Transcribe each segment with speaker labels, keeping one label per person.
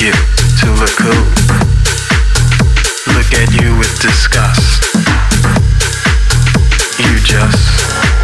Speaker 1: you to look cool. Look at you with disgust. You just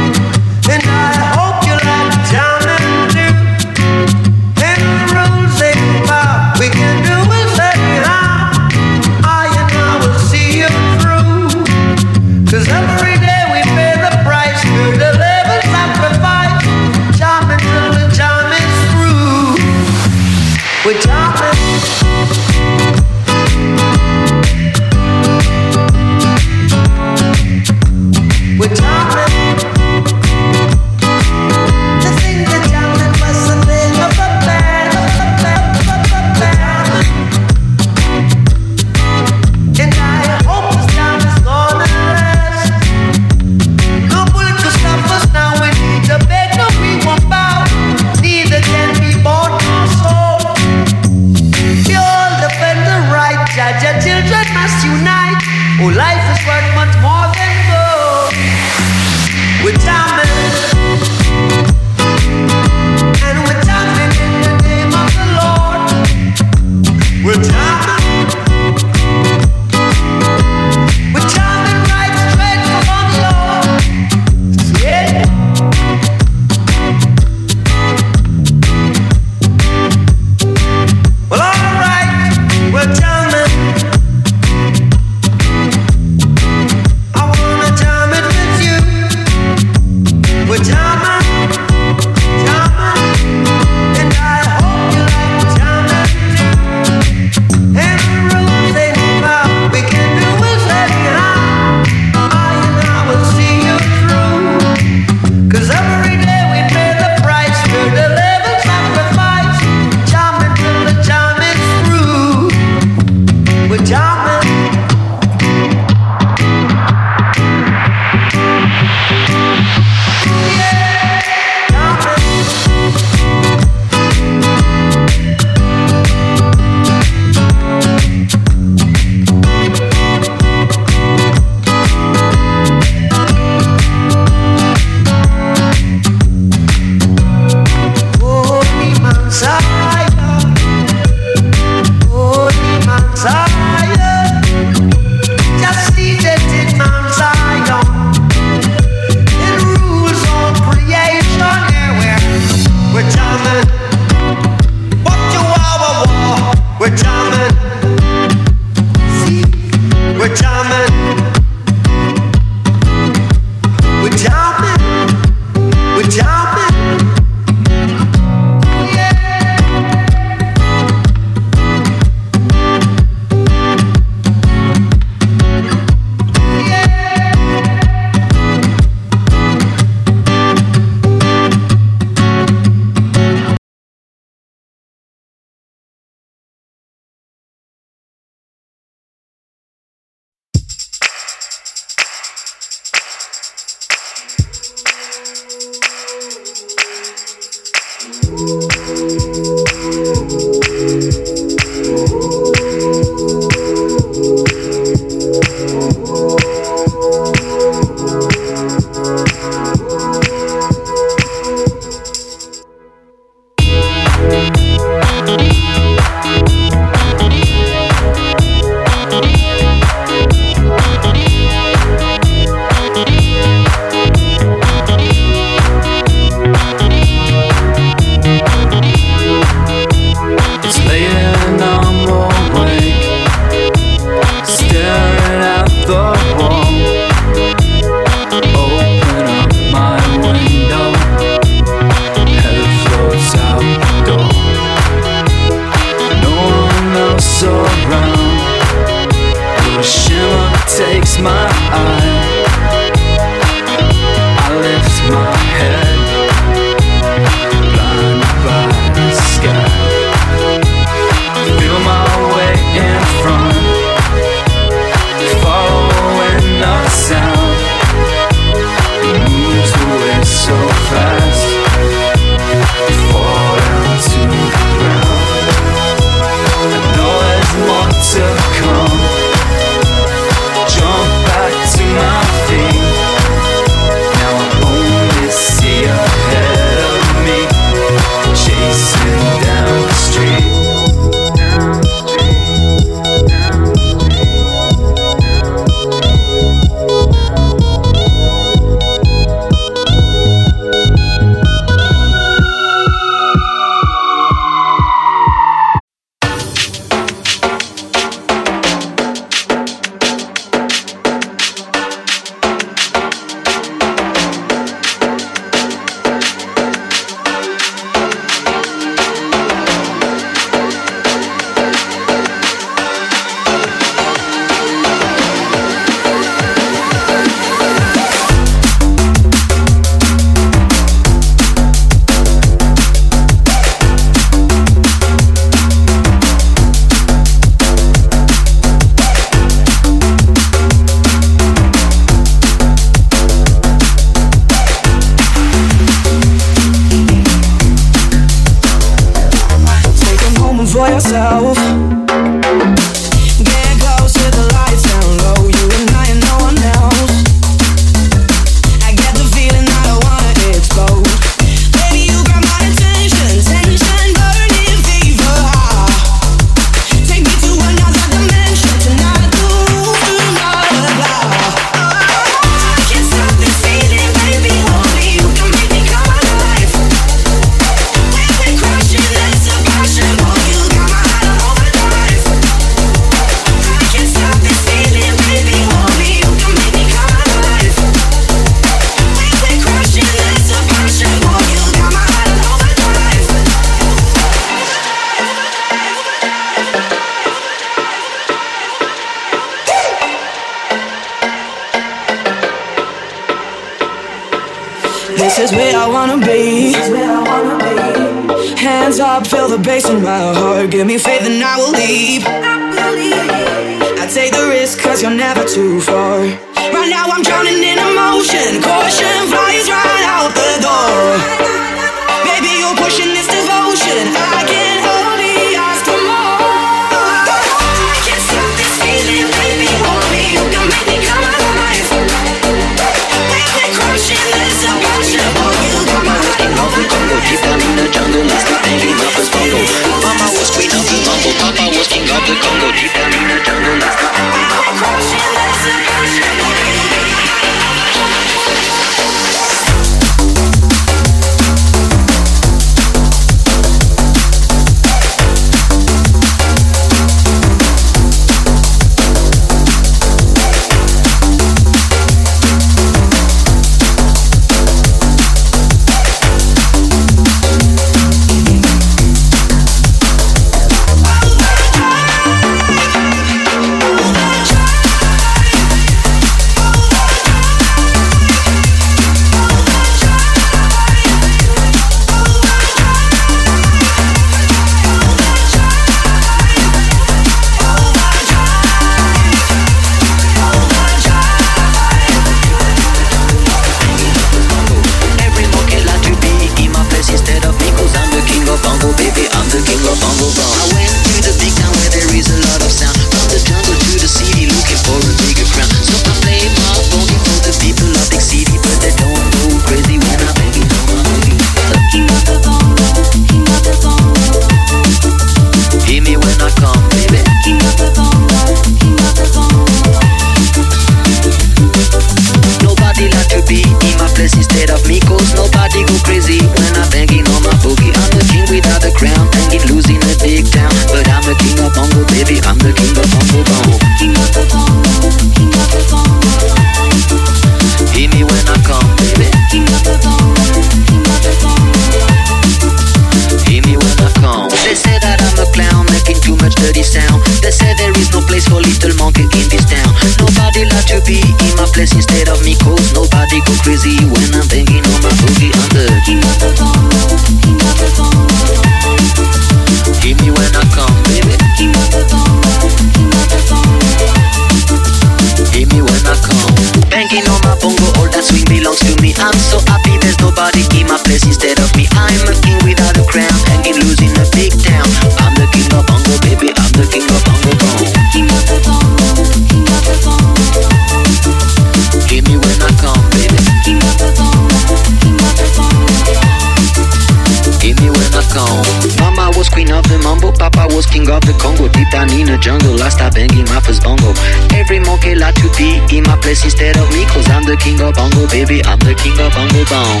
Speaker 1: place instead of me Cause I'm the king of bongo, baby,
Speaker 2: I'm the king of bongo
Speaker 3: bong.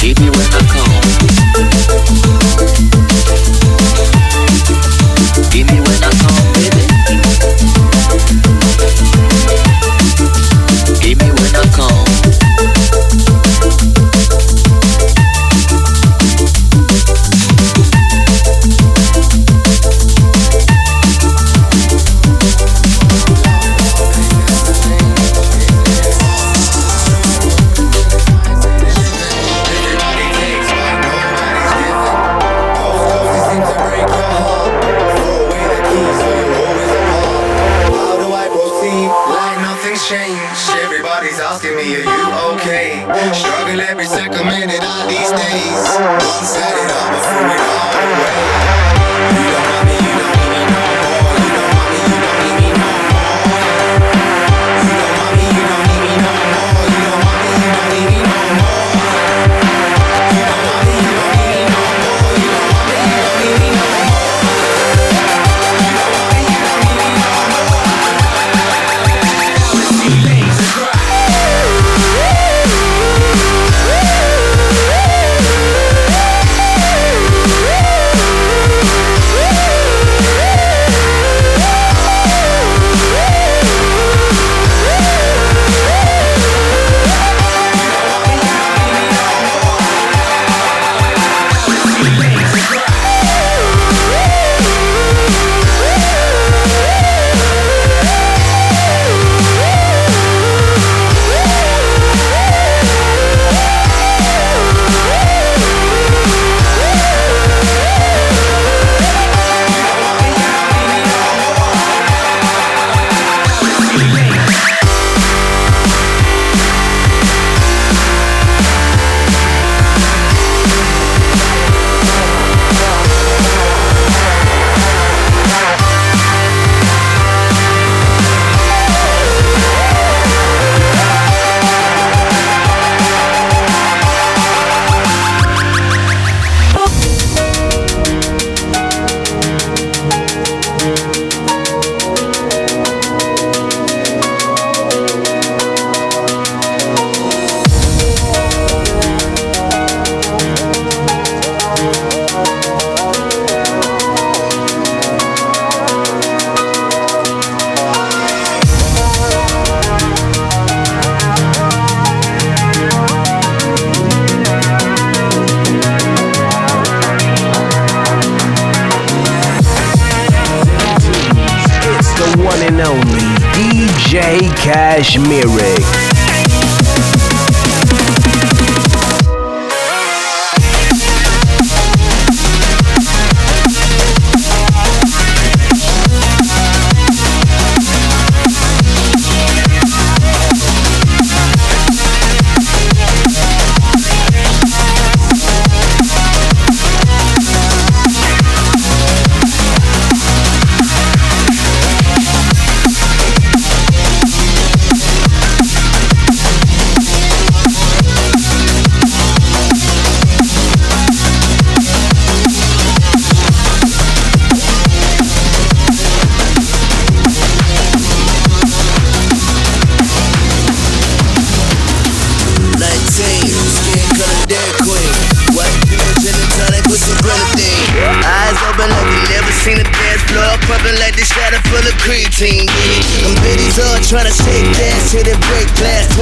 Speaker 3: Keep me
Speaker 4: with I'm one and only DJ
Speaker 5: Cashmere.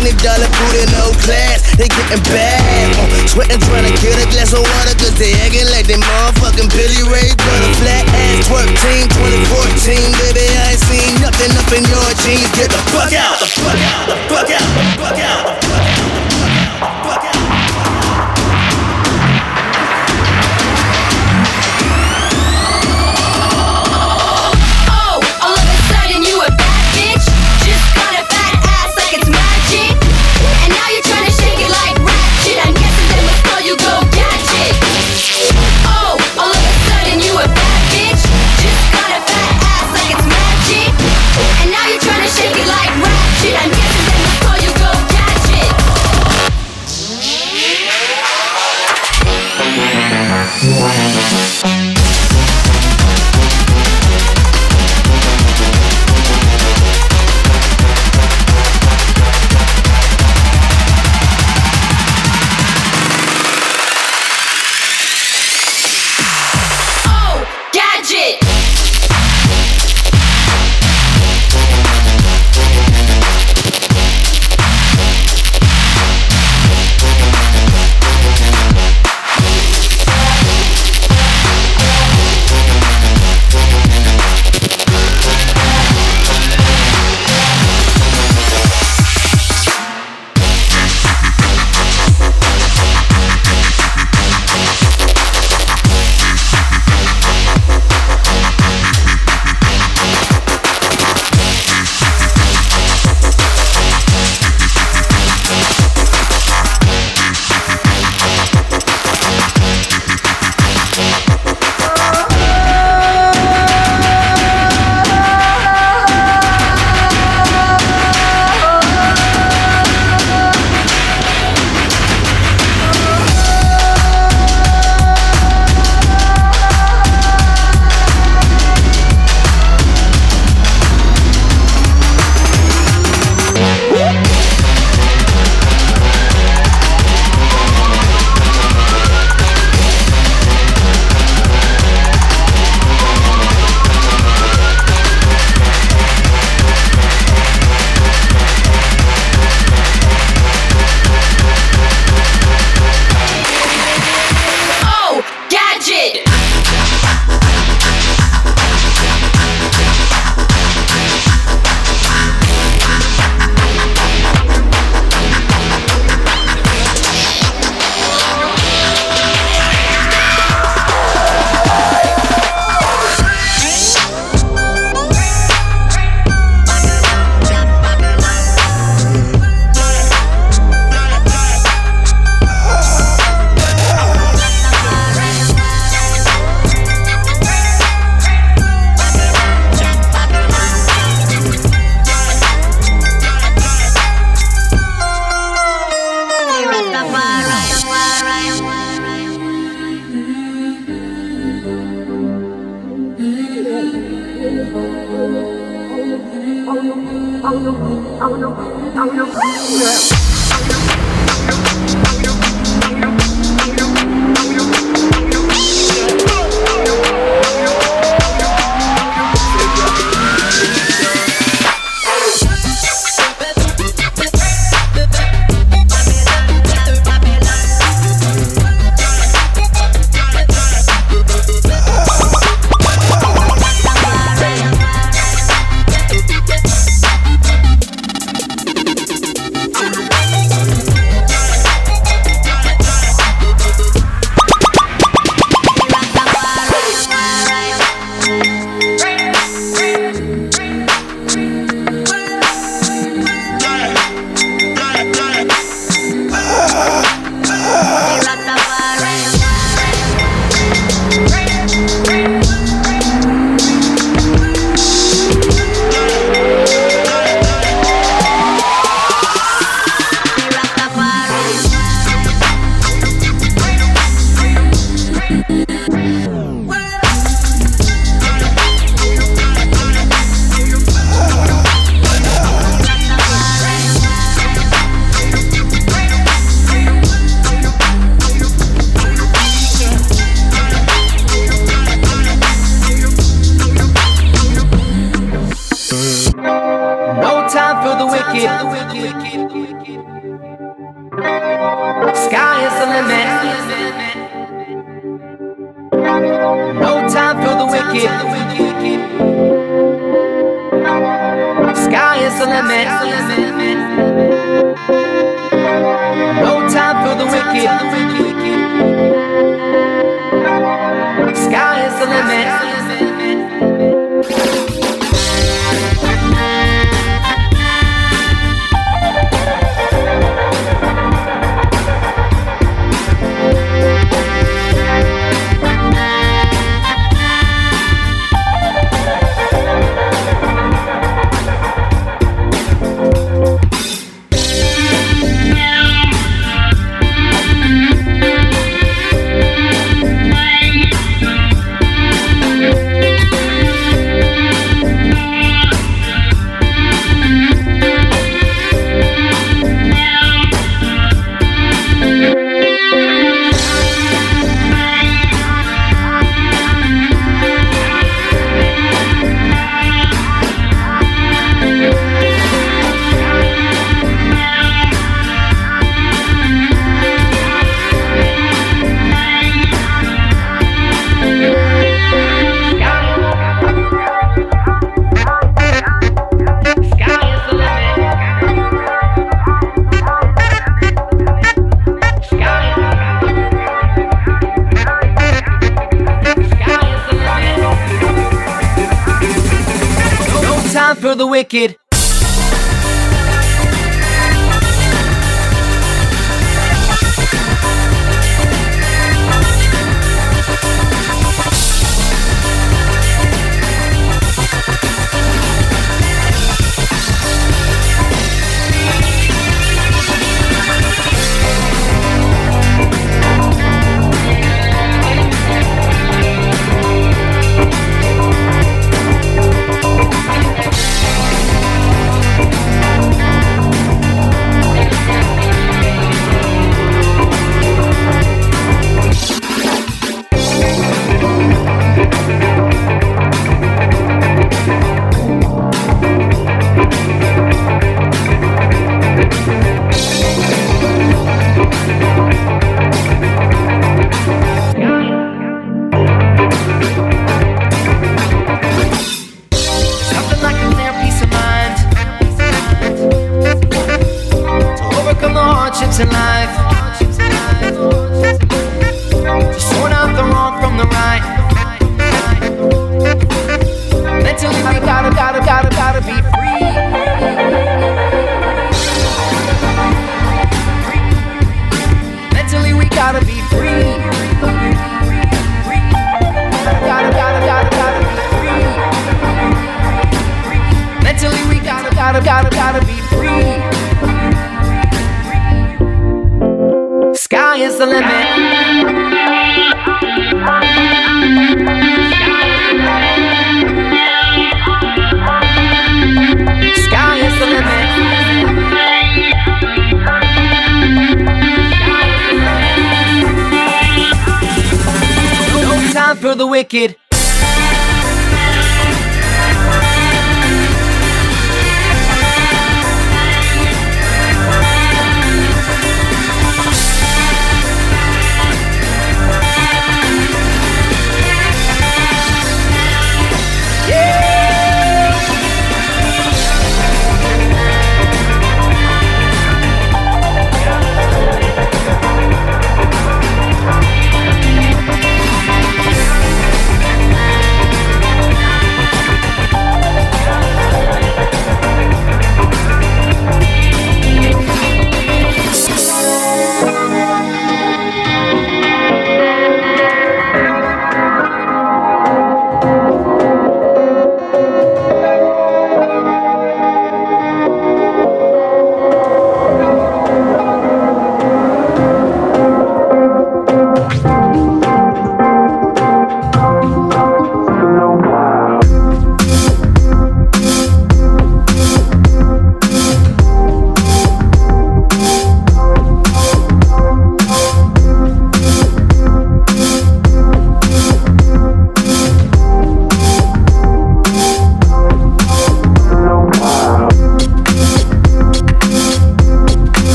Speaker 5: Twenty dollar booty, no class, they getting bad. Sweatin', sweating, trying to get a glass of water, cause they acting like they motherfucking Billy Ray. But a flat ass twerk team, 2014, baby, I ain't seen nothing up in your jeans. Get the fuck out, the fuck out, the fuck out, the fuck out. The fuck out.
Speaker 6: Wicked.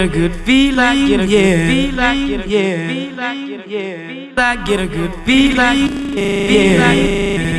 Speaker 7: Get a good feeling, good feeling, yeah. I get a good feeling, yeah.